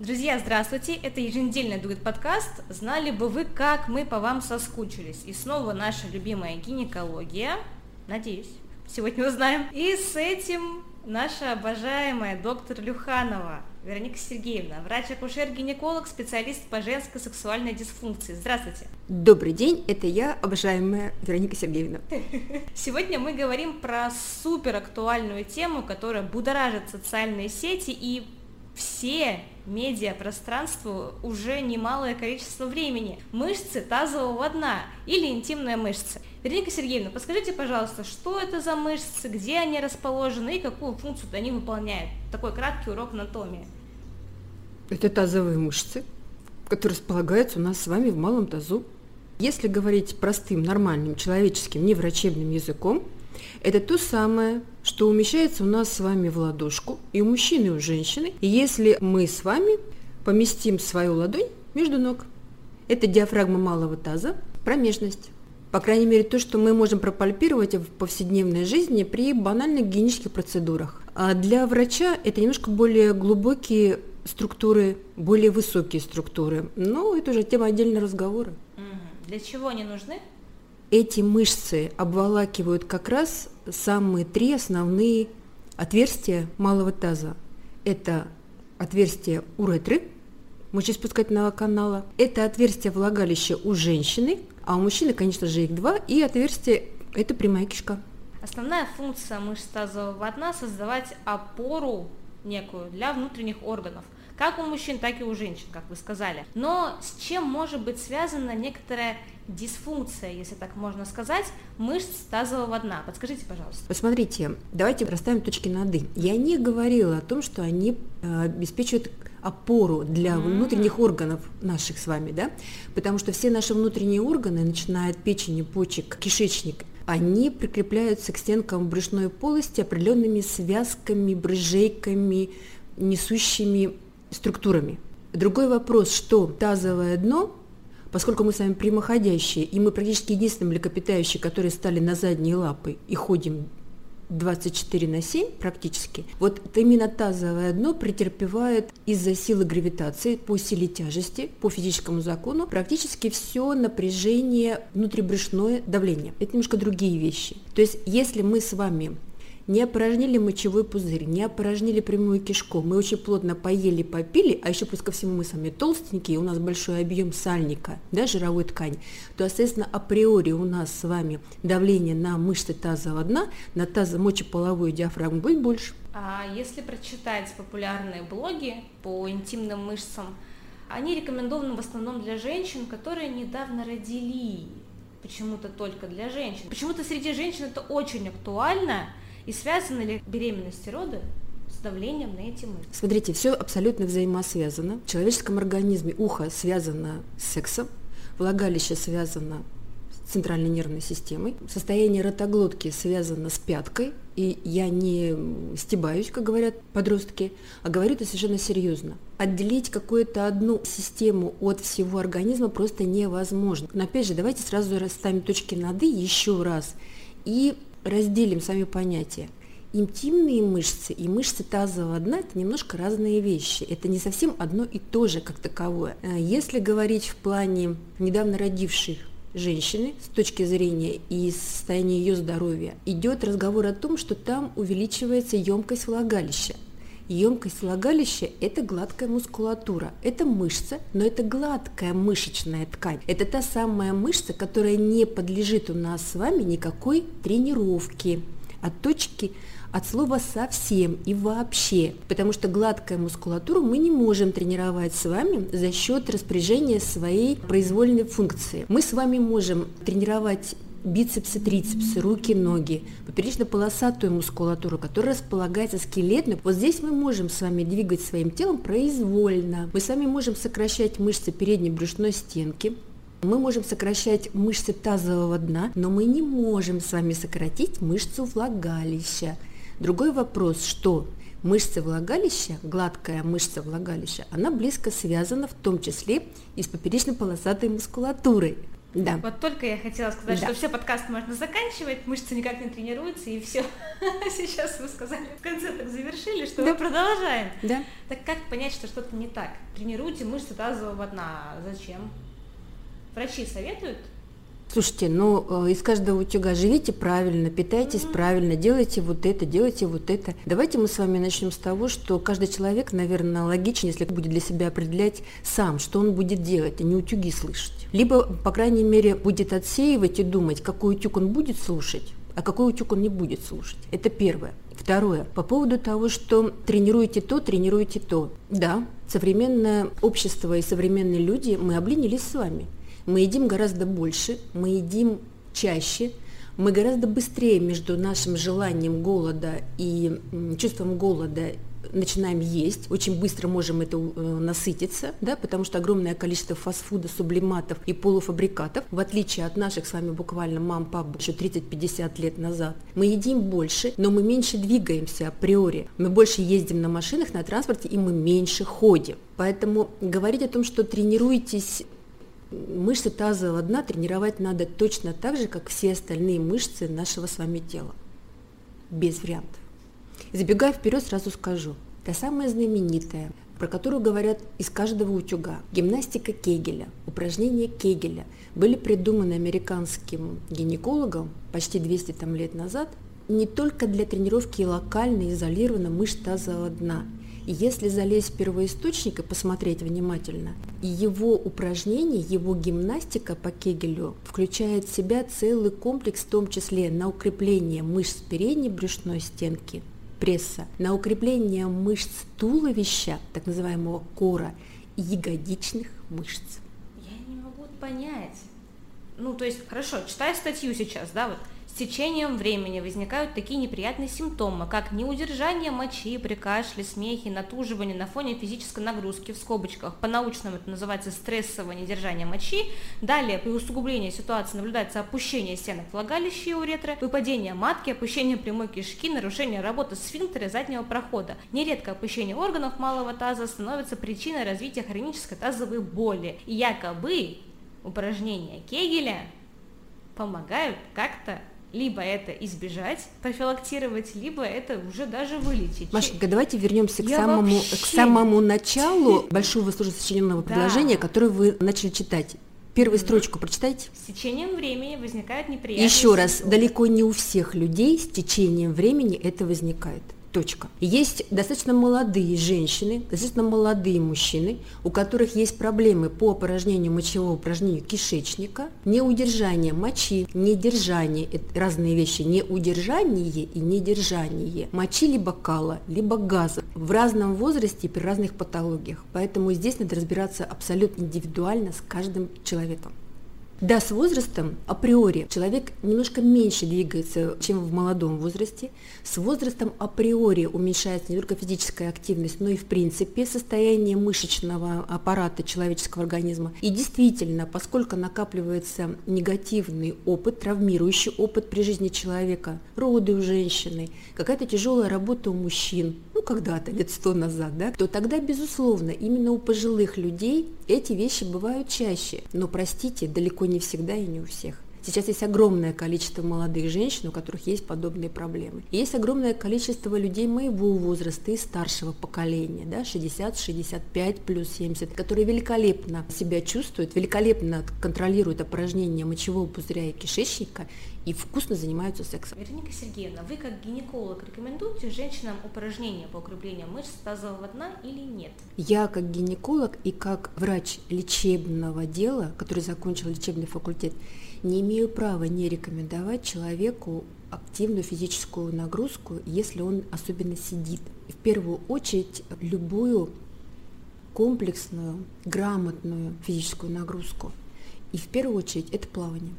Друзья, здравствуйте! Это еженедельный дует подкаст. Знали бы вы, как мы по вам соскучились. И снова наша любимая гинекология. Надеюсь, сегодня узнаем. И с этим наша обожаемая доктор Люханова, Вероника Сергеевна, врач-акушер-гинеколог, специалист по женской сексуальной дисфункции. Здравствуйте. Добрый день, это я, обожаемая Вероника Сергеевна. Сегодня мы говорим про супер актуальную тему, которая будоражит социальные сети и все медиапространству уже немалое количество времени. Мышцы тазового дна или интимная мышца. Вероника Сергеевна, подскажите, пожалуйста, что это за мышцы, где они расположены и какую функцию они выполняют? Такой краткий урок анатомии. Это тазовые мышцы, которые располагаются у нас с вами в малом тазу. Если говорить простым, нормальным, человеческим, неврачебным языком, это то самое, что умещается у нас с вами в ладошку, и у мужчины, и у женщины. Если мы с вами поместим свою ладонь между ног, это диафрагма малого таза, промежность. По крайней мере, то, что мы можем пропальпировать в повседневной жизни при банальных гигиенических процедурах. А для врача это немножко более глубокие структуры, более высокие структуры. Но это уже тема отдельного разговора. Для чего они нужны? Эти мышцы обволакивают как раз самые три основные отверстия малого таза. Это отверстие уретры, мочеиспускательного канала, это отверстие влагалища у женщины, а у мужчины, конечно же, их два, и отверстие – это прямая кишка. Основная функция мышц тазового дна – создавать опору некую для внутренних органов – как у мужчин, так и у женщин, как вы сказали. Но с чем может быть связана некоторая дисфункция, если так можно сказать, мышц тазового дна? Подскажите, пожалуйста. Посмотрите, давайте расставим точки над «и». Я не говорила о том, что они э, обеспечивают опору для mm-hmm. внутренних органов наших с вами, да, потому что все наши внутренние органы, начиная от печени, почек, кишечник, они прикрепляются к стенкам брюшной полости определенными связками, брыжейками, несущими структурами. Другой вопрос, что тазовое дно, поскольку мы с вами прямоходящие, и мы практически единственные млекопитающие, которые стали на задние лапы и ходим 24 на 7 практически, вот именно тазовое дно претерпевает из-за силы гравитации по силе тяжести, по физическому закону, практически все напряжение внутрибрюшное давление. Это немножко другие вещи. То есть если мы с вами не опорожнили мочевой пузырь, не опорожнили прямую кишку, мы очень плотно поели, попили, а еще плюс ко всему мы с вами толстенькие, у нас большой объем сальника, да, жировой ткани, то, соответственно, априори у нас с вами давление на мышцы тазового дна, на тазомочеполовую диафрагму будет больше. А если прочитать популярные блоги по интимным мышцам, они рекомендованы в основном для женщин, которые недавно родили, почему-то только для женщин. Почему-то среди женщин это очень актуально, и связаны ли беременность и роды с давлением на эти мышцы? Смотрите, все абсолютно взаимосвязано. В человеческом организме ухо связано с сексом, влагалище связано с центральной нервной системой, состояние ротоглотки связано с пяткой, и я не стебаюсь, как говорят подростки, а говорю это совершенно серьезно. Отделить какую-то одну систему от всего организма просто невозможно. Но опять же, давайте сразу расставим точки над «и» еще раз и разделим сами понятия. Интимные мышцы и мышцы тазового дна – это немножко разные вещи. Это не совсем одно и то же как таковое. Э, если говорить в плане недавно родивших женщины с точки зрения и состояния ее здоровья, идет разговор о том, что там увеличивается емкость влагалища. Емкость влагалища – это гладкая мускулатура, это мышца, но это гладкая мышечная ткань. Это та самая мышца, которая не подлежит у нас с вами никакой тренировке. От точки от слова совсем и вообще, потому что гладкая мускулатуру мы не можем тренировать с вами за счет распоряжения своей произвольной функции. Мы с вами можем тренировать бицепсы, трицепсы, руки, ноги, поперечно-полосатую мускулатуру, которая располагается скелетно. Вот здесь мы можем с вами двигать своим телом произвольно. Мы с вами можем сокращать мышцы передней брюшной стенки, мы можем сокращать мышцы тазового дна, но мы не можем с вами сократить мышцу влагалища. Другой вопрос, что мышца влагалища, гладкая мышца влагалища, она близко связана в том числе и с поперечно-полосатой мускулатурой. Да. Вот только я хотела сказать, Да. что все подкасты можно заканчивать, мышцы никак не тренируются, и все. Сейчас вы сказали, в конце так завершили, что Да. мы продолжаем. Да. Так как понять, что что-то не так? Тренируйте мышцы тазового дна. Зачем? Врачи советуют? Слушайте, ну э, из каждого утюга живите правильно, питайтесь Мгм. правильно, делайте вот это, делайте вот это. Давайте мы с вами начнем с того, что каждый человек, наверное, логичнее, если будет для себя определять сам, что он будет делать, а не утюги слышать. Либо, по крайней мере, будет отсеивать и думать, какой утюг он будет слушать, а какой утюг он не будет слушать. Это первое. Второе. По поводу того, что тренируете то, тренируете то. Да, современное общество и современные люди, мы обленились с вами. Мы едим гораздо больше, мы едим чаще, мы гораздо быстрее между нашим желанием голода и чувством голода начинаем есть, очень быстро можем это э, насытиться, да, потому что огромное количество фастфуда, сублиматов и полуфабрикатов, в отличие от наших с вами буквально мам, пап еще 30-50 лет назад, мы едим больше, но мы меньше двигаемся априори, мы больше ездим на машинах, на транспорте, и мы меньше ходим. Поэтому говорить о том, что тренируйтесь мышцы тазового дна тренировать надо точно так же, как все остальные мышцы нашего с вами тела. Без вариантов. Забегая вперед, сразу скажу. Та самая знаменитая, про которую говорят из каждого утюга. Гимнастика Кегеля, упражнения Кегеля были придуманы американским гинекологом почти 200 там, лет назад не только для тренировки локально изолированно мышц тазового дна. И если залезть в первоисточник и посмотреть внимательно, его упражнения, его гимнастика по Кегелю включает в себя целый комплекс, в том числе на укрепление мышц передней брюшной стенки, пресса, на укрепление мышц туловища, так называемого кора, и ягодичных мышц. Я не могу понять. Ну, то есть, хорошо, читаю статью сейчас, да, вот, с течением времени возникают такие неприятные симптомы, как неудержание мочи при кашле, смехе, натуживании на фоне физической нагрузки, в скобочках, по-научному это называется стрессовое недержание мочи. Далее, при усугублении ситуации наблюдается опущение стенок влагалища и уретры, выпадение матки, опущение прямой кишки, нарушение работы сфинктера заднего прохода. Нередко опущение органов малого таза становится причиной развития хронической тазовой боли. И якобы упражнения Кегеля помогают как-то либо это избежать, профилактировать, либо это уже даже вылечить. Машенька, давайте вернемся к Я самому, вообще- к самому началу большого сложно сочиненного Да. предложения, которое вы начали читать. Первую строчку прочитайте. С течением времени возникают неприятные Еще раз, далеко не у всех людей с течением времени это возникает. Точка. Есть достаточно молодые женщины, достаточно молодые мужчины, у которых есть проблемы по опорожнению мочевого упражнению кишечника, неудержание мочи, недержание, это разные вещи, неудержание и недержание мочи либо кала, либо газа в разном возрасте и при разных патологиях. Поэтому здесь надо разбираться абсолютно индивидуально с каждым человеком. Да, с возрастом априори человек немножко меньше двигается, чем в молодом возрасте. С возрастом априори уменьшается не только физическая активность, но и в принципе состояние мышечного аппарата человеческого организма. И действительно, поскольку накапливается негативный опыт, травмирующий опыт при жизни человека, роды у женщины, какая-то тяжелая работа у мужчин, ну когда-то, лет сто назад, да, то тогда, безусловно, именно у пожилых людей эти вещи бывают чаще. Но, простите, далеко не всегда и не у всех. Сейчас есть огромное количество молодых женщин, у которых есть подобные проблемы. И есть огромное количество людей моего возраста и старшего поколения, да, 60, 65, плюс 70, которые великолепно себя чувствуют, великолепно контролируют опорожнение мочевого пузыря и кишечника и вкусно занимаются сексом. Вероника Сергеевна, вы как гинеколог рекомендуете женщинам упражнения по укреплению мышц тазового дна или нет? Я как гинеколог и как врач лечебного дела, который закончил лечебный факультет, не имею права не рекомендовать человеку активную физическую нагрузку, если он особенно сидит. И в первую очередь любую комплексную, грамотную физическую нагрузку. И в первую очередь это плавание.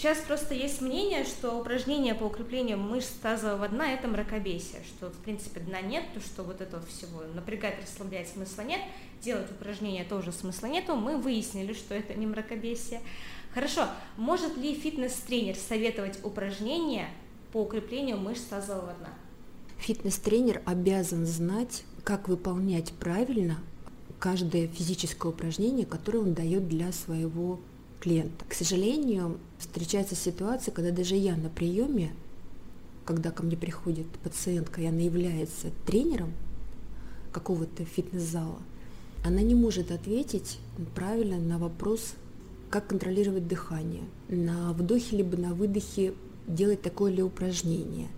Сейчас просто есть мнение, что упражнения по укреплению мышц тазового дна – это мракобесие, что в принципе дна нет, то что вот этого всего напрягать, расслаблять смысла нет, делать упражнения тоже смысла нету. Мы выяснили, что это не мракобесие. Хорошо, может ли фитнес-тренер советовать упражнения по укреплению мышц тазового дна? Фитнес-тренер обязан знать, как выполнять правильно каждое физическое упражнение, которое он дает для своего клиента. К сожалению, встречается ситуация, когда даже я на приеме, когда ко мне приходит пациентка, и она является тренером какого-то фитнес-зала, она не может ответить правильно на вопрос, как контролировать дыхание, на вдохе либо на выдохе делать такое ли упражнение.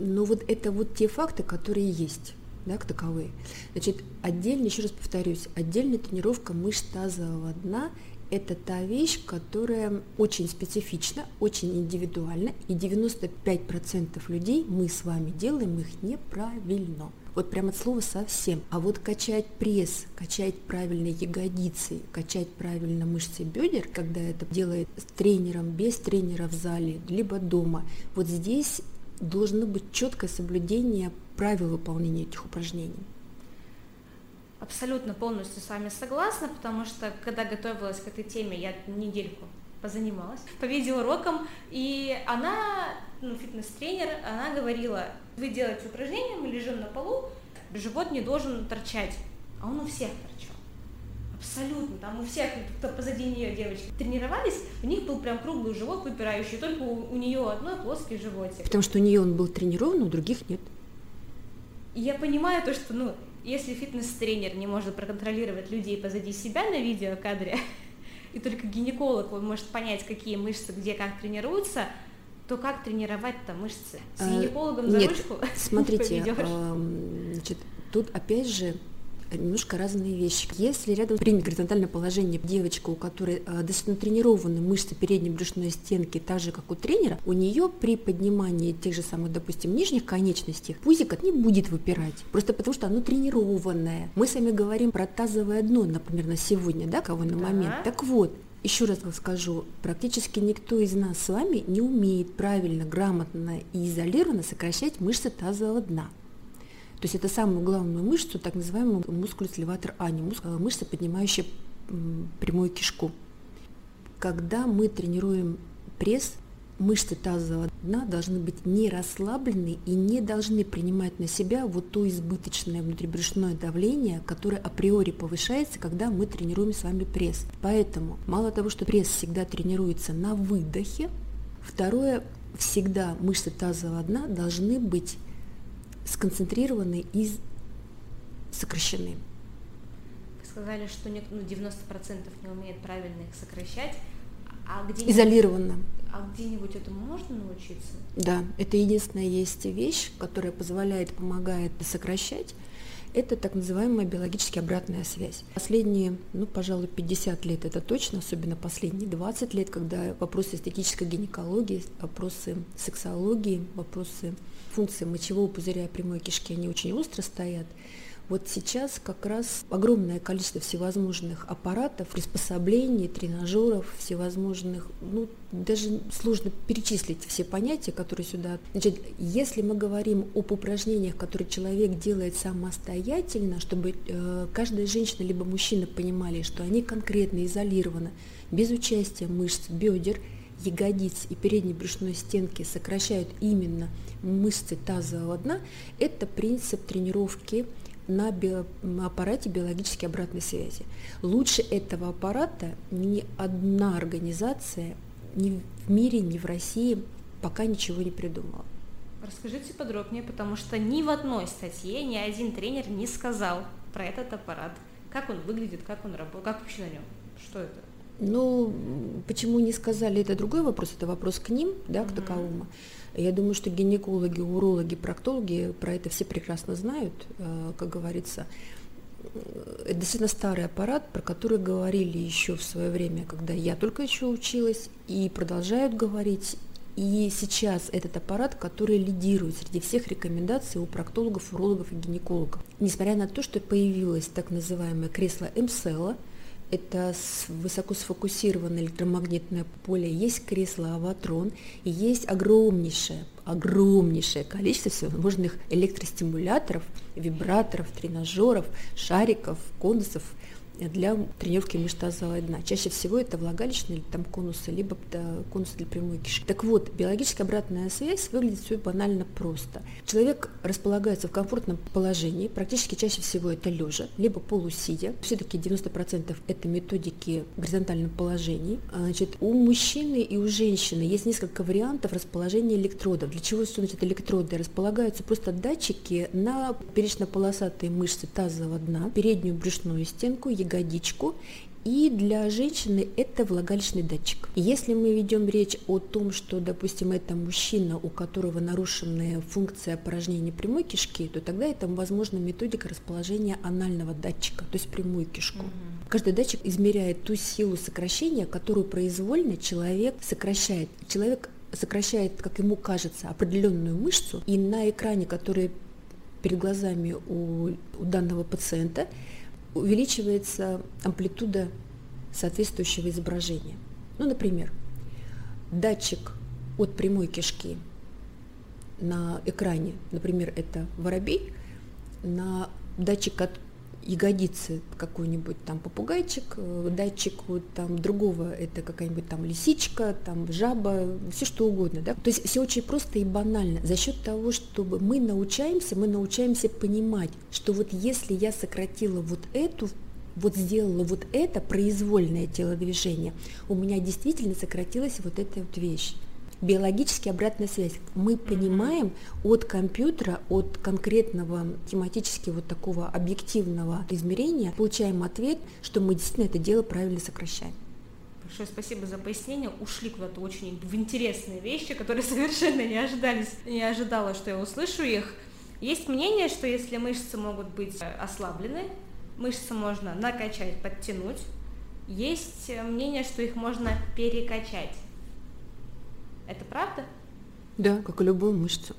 Но вот это вот те факты, которые есть да, как таковые. Значит, отдельно, еще раз повторюсь, отдельная тренировка мышц тазового дна – это та вещь, которая очень специфична, очень индивидуальна, и 95% людей мы с вами делаем их неправильно. Вот прямо от слова совсем. А вот качать пресс, качать правильно ягодицы, качать правильно мышцы бедер, когда это делает с тренером, без тренера в зале, либо дома, вот здесь должно быть четкое соблюдение правил выполнения этих упражнений. Абсолютно полностью с вами согласна, потому что когда готовилась к этой теме, я недельку позанималась по видеоурокам, и она, ну, фитнес-тренер, она говорила, вы делаете упражнения, мы лежим на полу, живот не должен торчать, а он у всех торчал. Абсолютно. Там у всех, кто позади нее девочки тренировались, у них был прям круглый живот выпирающий, только у, у нее одной плоский животик. Потому что у нее он был тренирован, у других нет. И я понимаю то, что, ну, если фитнес-тренер не может проконтролировать людей позади себя на видеокадре, и только гинеколог может понять, какие мышцы где как тренируются, то как тренировать-то мышцы? С а, гинекологом за Нет, ручку? Смотрите, значит, тут опять же немножко разные вещи. Если рядом принято горизонтальное положение девочка, у которой э, достаточно тренированы мышцы передней брюшной стенки, так же, как у тренера, у нее при поднимании тех же самых, допустим, нижних конечностей пузик не будет выпирать, просто потому что оно тренированное. Мы с вами говорим про тазовое дно, например, на сегодня, да, кого на да. момент. Так вот, еще раз скажу, практически никто из нас с вами не умеет правильно, грамотно и изолированно сокращать мышцы тазового дна. То есть это самую главную мышцу, так называемую мускулус леватор ани, э, мышца, поднимающая прямую кишку. Когда мы тренируем пресс, мышцы тазового дна должны быть не расслаблены и не должны принимать на себя вот то избыточное внутрибрюшное давление, которое априори повышается, когда мы тренируем с вами пресс. Поэтому мало того, что пресс всегда тренируется на выдохе, второе, всегда мышцы тазового дна должны быть сконцентрированы и сокращены. Вы сказали, что ну, 90% не умеет правильно их сокращать. А где Изолированно. А где-нибудь этому можно научиться? Да, это единственная есть вещь, которая позволяет, помогает сокращать. Это так называемая биологически обратная связь. Последние, ну, пожалуй, 50 лет это точно, особенно последние 20 лет, когда вопросы эстетической гинекологии, вопросы сексологии, вопросы функции мочевого пузыря прямой кишки, они очень остро стоят. Вот сейчас как раз огромное количество всевозможных аппаратов, приспособлений, тренажеров, всевозможных, ну, даже сложно перечислить все понятия, которые сюда. Значит, если мы говорим об упражнениях, которые человек делает самостоятельно, чтобы э, каждая женщина либо мужчина понимали, что они конкретно изолированы, без участия мышц бедер, ягодиц и передней брюшной стенки сокращают именно мышцы тазового дна, это принцип тренировки на аппарате биологической обратной связи. Лучше этого аппарата ни одна организация ни в мире, ни в России пока ничего не придумала. Расскажите подробнее, потому что ни в одной статье ни один тренер не сказал про этот аппарат. Как он выглядит, как он работает, как вообще на нем, что это? Ну, почему не сказали, это другой вопрос, это вопрос к ним, да, к таковому. Я думаю, что гинекологи, урологи, проктологи про это все прекрасно знают, э, как говорится. Это действительно старый аппарат, про который говорили еще в свое время, когда я только еще училась, и продолжают говорить. И сейчас этот аппарат, который лидирует среди всех рекомендаций у проктологов, урологов и гинекологов. Несмотря на то, что появилось так называемое кресло МСЛ, это высоко сфокусированное электромагнитное поле, есть кресло Аватрон, и есть огромнейшее, огромнейшее количество всевозможных электростимуляторов, вибраторов, тренажеров, шариков, конусов для тренировки мышц тазового дна. Чаще всего это влагалищные или там конусы, либо конусы для прямой кишки. Так вот, биологически обратная связь выглядит все банально просто. Человек располагается в комфортном положении, практически чаще всего это лежа, либо полусидя. Все-таки 90% это методики в положении. А, значит, у мужчины и у женщины есть несколько вариантов расположения электродов. Для чего значит электроды? Располагаются просто датчики на перечно-полосатые мышцы тазового дна, переднюю брюшную стенку, ягодичку и для женщины это влагалищный датчик. Если мы ведем речь о том, что, допустим, это мужчина, у которого нарушенная функция опорожнения прямой кишки, то тогда это, возможно, методика расположения анального датчика, то есть прямую кишку. Угу. Каждый датчик измеряет ту силу сокращения, которую произвольно человек сокращает. Человек сокращает, как ему кажется, определенную мышцу, и на экране, который перед глазами у, у данного пациента, увеличивается амплитуда соответствующего изображения. Ну, например, датчик от прямой кишки на экране, например, это воробей, на датчик от ягодицы какой-нибудь там попугайчик, э, датчик вот там другого это какая-нибудь там лисичка, там жаба, все что угодно, да. То есть все очень просто и банально. За счет того, чтобы мы научаемся, мы научаемся понимать, что вот если я сократила вот эту вот сделала вот это произвольное телодвижение, у меня действительно сократилась вот эта вот вещь биологически обратная связь. Мы понимаем от компьютера, от конкретного тематически вот такого объективного измерения, получаем ответ, что мы действительно это дело правильно сокращаем. Большое спасибо за пояснение. Ушли куда-то очень в интересные вещи, которые совершенно не ожидались. Не ожидала, что я услышу их. Есть мнение, что если мышцы могут быть э, ослаблены, мышцы можно накачать, подтянуть. Есть э, мнение, что их можно перекачать. Это правда? Да, как и любую мышцу.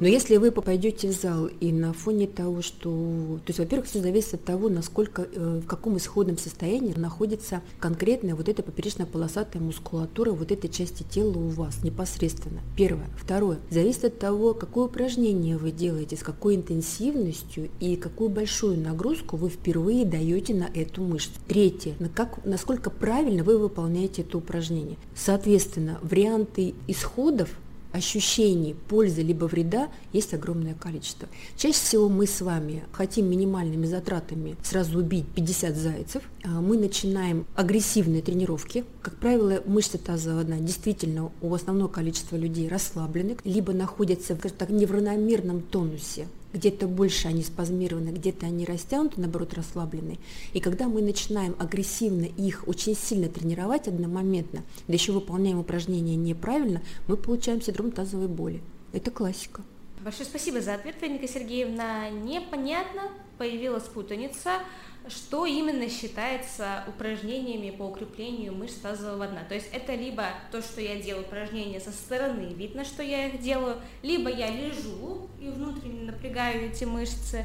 Но если вы попадете в зал и на фоне того, что... То есть, во-первых, все зависит от того, насколько, э, в каком исходном состоянии находится конкретная вот эта поперечно-полосатая мускулатура вот этой части тела у вас непосредственно. Первое. Второе. Зависит от того, какое упражнение вы делаете, с какой интенсивностью и какую большую нагрузку вы впервые даете на эту мышцу. Третье. На как, насколько правильно вы выполняете это упражнение. Соответственно, варианты исходов ощущений пользы либо вреда есть огромное количество. Чаще всего мы с вами хотим минимальными затратами сразу убить 50 зайцев. А мы начинаем агрессивные тренировки. Как правило, мышцы тазового дна действительно у основного количества людей расслаблены, либо находятся в так, неравномерном тонусе где-то больше они спазмированы, где-то они растянуты, наоборот, расслаблены. И когда мы начинаем агрессивно их очень сильно тренировать одномоментно, да еще выполняем упражнения неправильно, мы получаем синдром тазовой боли. Это классика. Большое спасибо за ответ, Вероника Сергеевна. Непонятно, появилась путаница что именно считается упражнениями по укреплению мышц тазового дна. То есть это либо то, что я делаю упражнения со стороны, видно, что я их делаю, либо я лежу и внутренне напрягаю эти мышцы,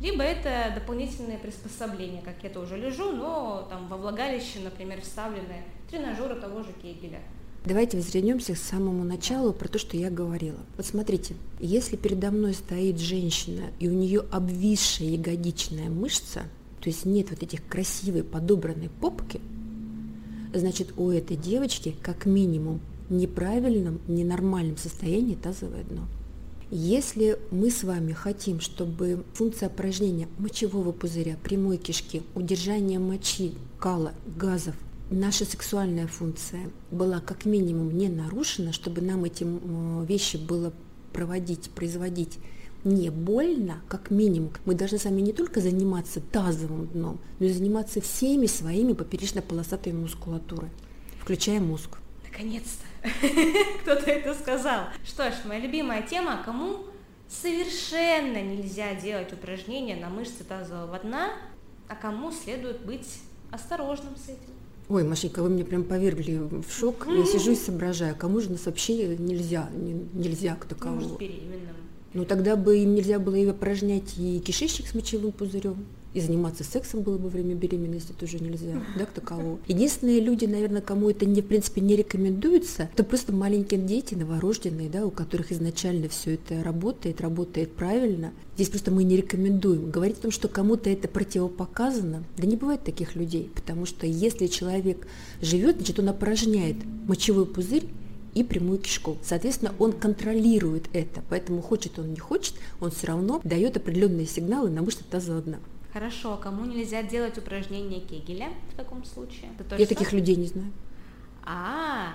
либо это дополнительные приспособления, как я тоже лежу, но там во влагалище, например, вставлены тренажеры того же Кегеля. Давайте возведемся к самому началу про то, что я говорила. Вот смотрите, если передо мной стоит женщина, и у нее обвисшая ягодичная мышца, то есть нет вот этих красивой подобранной попки, значит у этой девочки как минимум неправильном, ненормальном состоянии тазовое дно. Если мы с вами хотим, чтобы функция упражнения мочевого пузыря, прямой кишки, удержания мочи, кала, газов, наша сексуальная функция была как минимум не нарушена, чтобы нам эти вещи было проводить, производить не больно, как минимум, мы должны сами не только заниматься тазовым дном, но и заниматься всеми своими поперечно-полосатыми мускулатурой, включая мозг. Наконец-то кто-то это сказал. Что ж, моя любимая тема, кому совершенно нельзя делать упражнения на мышцы тазового дна, а кому следует быть осторожным с этим. Ой, Машенька, вы меня прям повергли в шок. Я сижу и соображаю, кому же нас вообще нельзя, нельзя к таковому. Может, беременным. Ну тогда бы им нельзя было и упражнять и кишечник с мочевым пузырем, И заниматься сексом было бы во время беременности тоже нельзя, да, к таковому. Единственные люди, наверное, кому это, не, в принципе, не рекомендуется, это просто маленькие дети, новорожденные, да, у которых изначально все это работает, работает правильно. Здесь просто мы не рекомендуем. Говорить о том, что кому-то это противопоказано, да не бывает таких людей, потому что если человек живет, значит, он опорожняет мочевой пузырь, и прямую кишку. Соответственно, он контролирует это, поэтому хочет он не хочет, он все равно дает определенные сигналы на мышцы тазового дна. Хорошо, а кому нельзя делать упражнения Кегеля в таком случае? Я таких людей не знаю. А,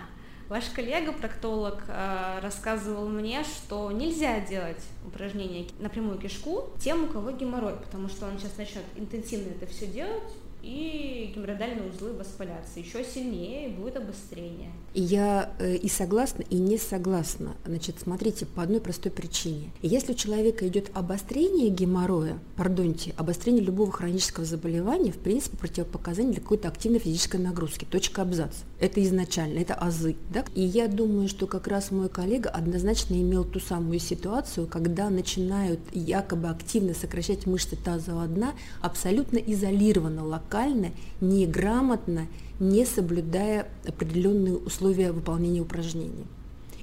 ваш коллега-проктолог э, рассказывал мне, что нельзя делать упражнения на прямую кишку тем, у кого геморрой, потому что он сейчас начнет интенсивно это все делать, и геморроидальные узлы воспалятся еще сильнее, и будет обострение. Я э, и согласна, и не согласна. Значит, смотрите, по одной простой причине. Если у человека идет обострение геморроя, пардоньте, обострение любого хронического заболевания, в принципе, противопоказание для какой-то активной физической нагрузки. Точка абзац. Это изначально, это азы. Да? И я думаю, что как раз мой коллега однозначно имел ту самую ситуацию, когда начинают якобы активно сокращать мышцы тазового дна абсолютно изолированно, локально локально, неграмотно, не соблюдая определенные условия выполнения упражнений.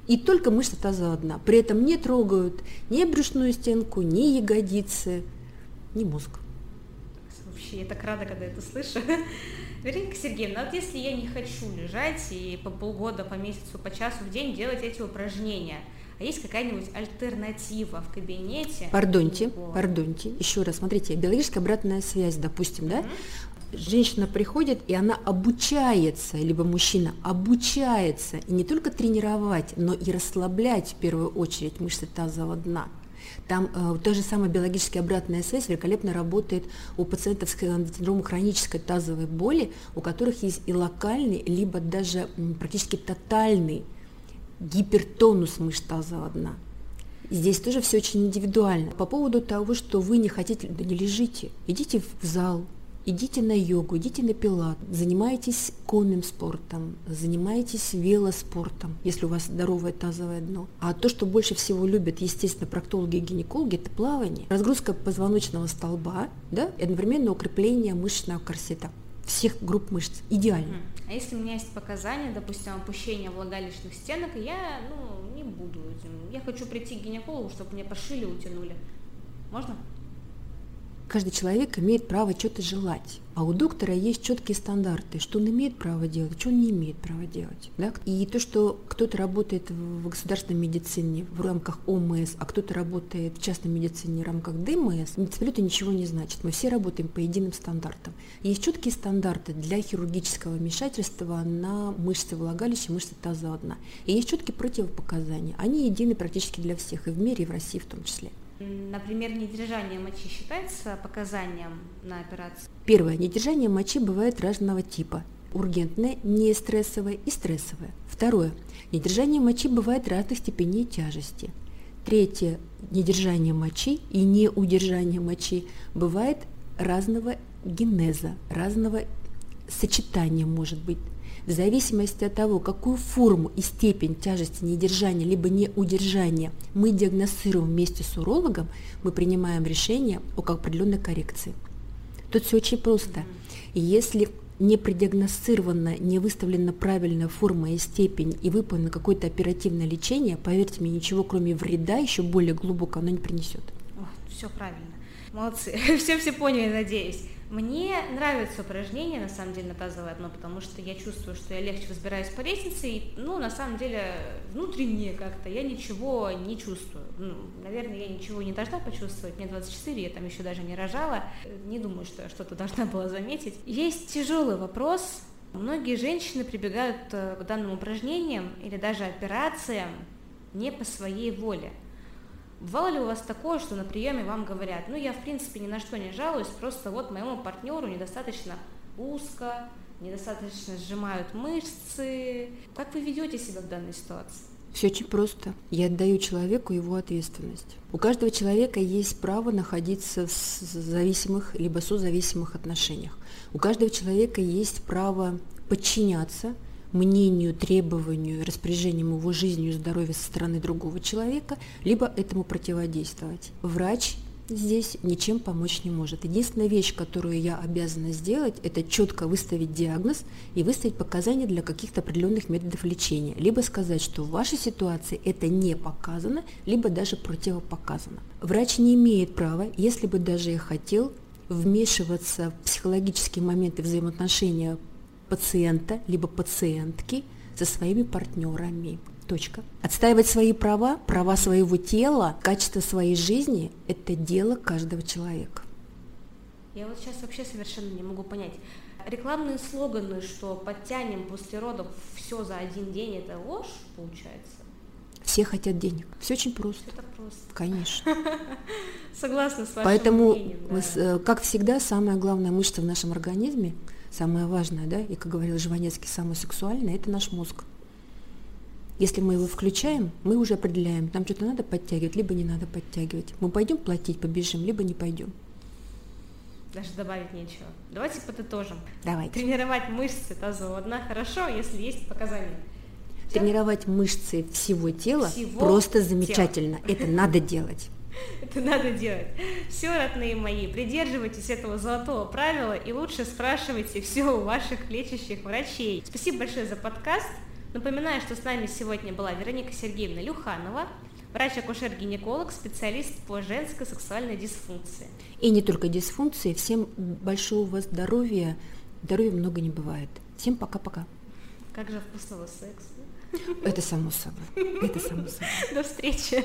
И только мышца таза одна. При этом не трогают ни брюшную стенку, ни ягодицы, ни мозг. Вообще, я так рада, когда это слышу. Вероника Сергеевна, вот если я не хочу лежать и по полгода, по месяцу, по часу в день делать эти упражнения, а есть какая-нибудь альтернатива в кабинете? Пардоньте, пардоньте, еще раз, смотрите, биологическая обратная связь, допустим, да, женщина приходит, и она обучается, либо мужчина обучается, и не только тренировать, но и расслаблять в первую очередь мышцы тазового дна. Там э, та же самая биологическая обратная связь великолепно работает у пациентов с синдромом хронической тазовой боли, у которых есть и локальный, либо даже практически тотальный гипертонус мышц тазового дна. Здесь тоже все очень индивидуально. По поводу того, что вы не хотите, да не лежите, идите в зал, идите на йогу, идите на пилат, занимайтесь конным спортом, занимайтесь велоспортом, если у вас здоровое тазовое дно. А то, что больше всего любят, естественно, проктологи и гинекологи, это плавание, разгрузка позвоночного столба, да, и одновременно укрепление мышечного корсета всех групп мышц. Идеально. А если у меня есть показания, допустим, опущения влагалищных стенок, я ну, не буду этим. Я хочу прийти к гинекологу, чтобы мне пошили, утянули. Можно? Каждый человек имеет право что-то желать. А у доктора есть четкие стандарты, что он имеет право делать, что он не имеет права делать. Да? И то, что кто-то работает в государственной медицине в рамках ОМС, а кто-то работает в частной медицине в рамках ДМС, абсолютно ничего не значит. Мы все работаем по единым стандартам. Есть четкие стандарты для хирургического вмешательства на мышцы влагалища, мышцы тазового дна. И есть четкие противопоказания. Они едины практически для всех, и в мире, и в России в том числе. Например, недержание мочи считается показанием на операцию? Первое. Недержание мочи бывает разного типа. Ургентное, нестрессовое и стрессовое. Второе. Недержание мочи бывает разных степеней тяжести. Третье. Недержание мочи и неудержание мочи бывает разного генеза, разного сочетания может быть в зависимости от того, какую форму и степень тяжести недержания либо неудержания мы диагностируем вместе с урологом, мы принимаем решение о определенной коррекции. Тут все очень просто. И если не продиагностирована, не выставлена правильная форма и степень и выполнено какое-то оперативное лечение, поверьте мне, ничего кроме вреда еще более глубоко оно не принесет. все правильно. Молодцы. Все все поняли, надеюсь. Мне нравится упражнение, на самом деле, на тазовое дно, потому что я чувствую, что я легче разбираюсь по лестнице, и, ну, на самом деле, внутренне как-то я ничего не чувствую. Ну, наверное, я ничего не должна почувствовать, мне 24, я там еще даже не рожала, не думаю, что я что-то должна была заметить. Есть тяжелый вопрос, многие женщины прибегают э, к данным упражнениям или даже операциям не по своей воле. Бывало ли у вас такое, что на приеме вам говорят, ну я в принципе ни на что не жалуюсь, просто вот моему партнеру недостаточно узко, недостаточно сжимают мышцы. Как вы ведете себя в данной ситуации? Все очень просто. Я отдаю человеку его ответственность. У каждого человека есть право находиться в зависимых либо созависимых отношениях. У каждого человека есть право подчиняться мнению, требованию, распоряжением его жизнью и здоровьем со стороны другого человека, либо этому противодействовать. Врач здесь ничем помочь не может. Единственная вещь, которую я обязана сделать, это четко выставить диагноз и выставить показания для каких-то определенных методов лечения. Либо сказать, что в вашей ситуации это не показано, либо даже противопоказано. Врач не имеет права, если бы даже и хотел, вмешиваться в психологические моменты взаимоотношения пациента либо пациентки со своими партнерами. Точка. Отстаивать свои права, права своего тела, качество своей жизни – это дело каждого человека. Я вот сейчас вообще совершенно не могу понять. Рекламные слоганы, что подтянем после родов все за один день, это ложь получается? Все хотят денег. Все очень просто. Все так просто. Конечно. Согласна с вашим Поэтому, мнением, да. э, как всегда, самая главная мышца в нашем организме, самая важная, да, и, как говорил Жванецкий, самая сексуальная, это наш мозг. Если мы его включаем, мы уже определяем, нам что-то надо подтягивать, либо не надо подтягивать. Мы пойдем платить, побежим, либо не пойдем. Даже добавить нечего. Давайте подытожим. Давайте. Тренировать мышцы тазоводна хорошо, если есть показания. Тренировать мышцы всего тела Всего просто тела. замечательно. Это надо делать. Это надо делать. Все, родные мои, придерживайтесь этого золотого правила и лучше спрашивайте все у ваших лечащих врачей. Спасибо большое за подкаст. Напоминаю, что с нами сегодня была Вероника Сергеевна Люханова, врач-акушер-гинеколог, специалист по женской сексуальной дисфункции. И не только дисфункции, всем большого здоровья, здоровья много не бывает. Всем пока-пока. Как же вкусного секса. Это само собой. Это само собой. До встречи.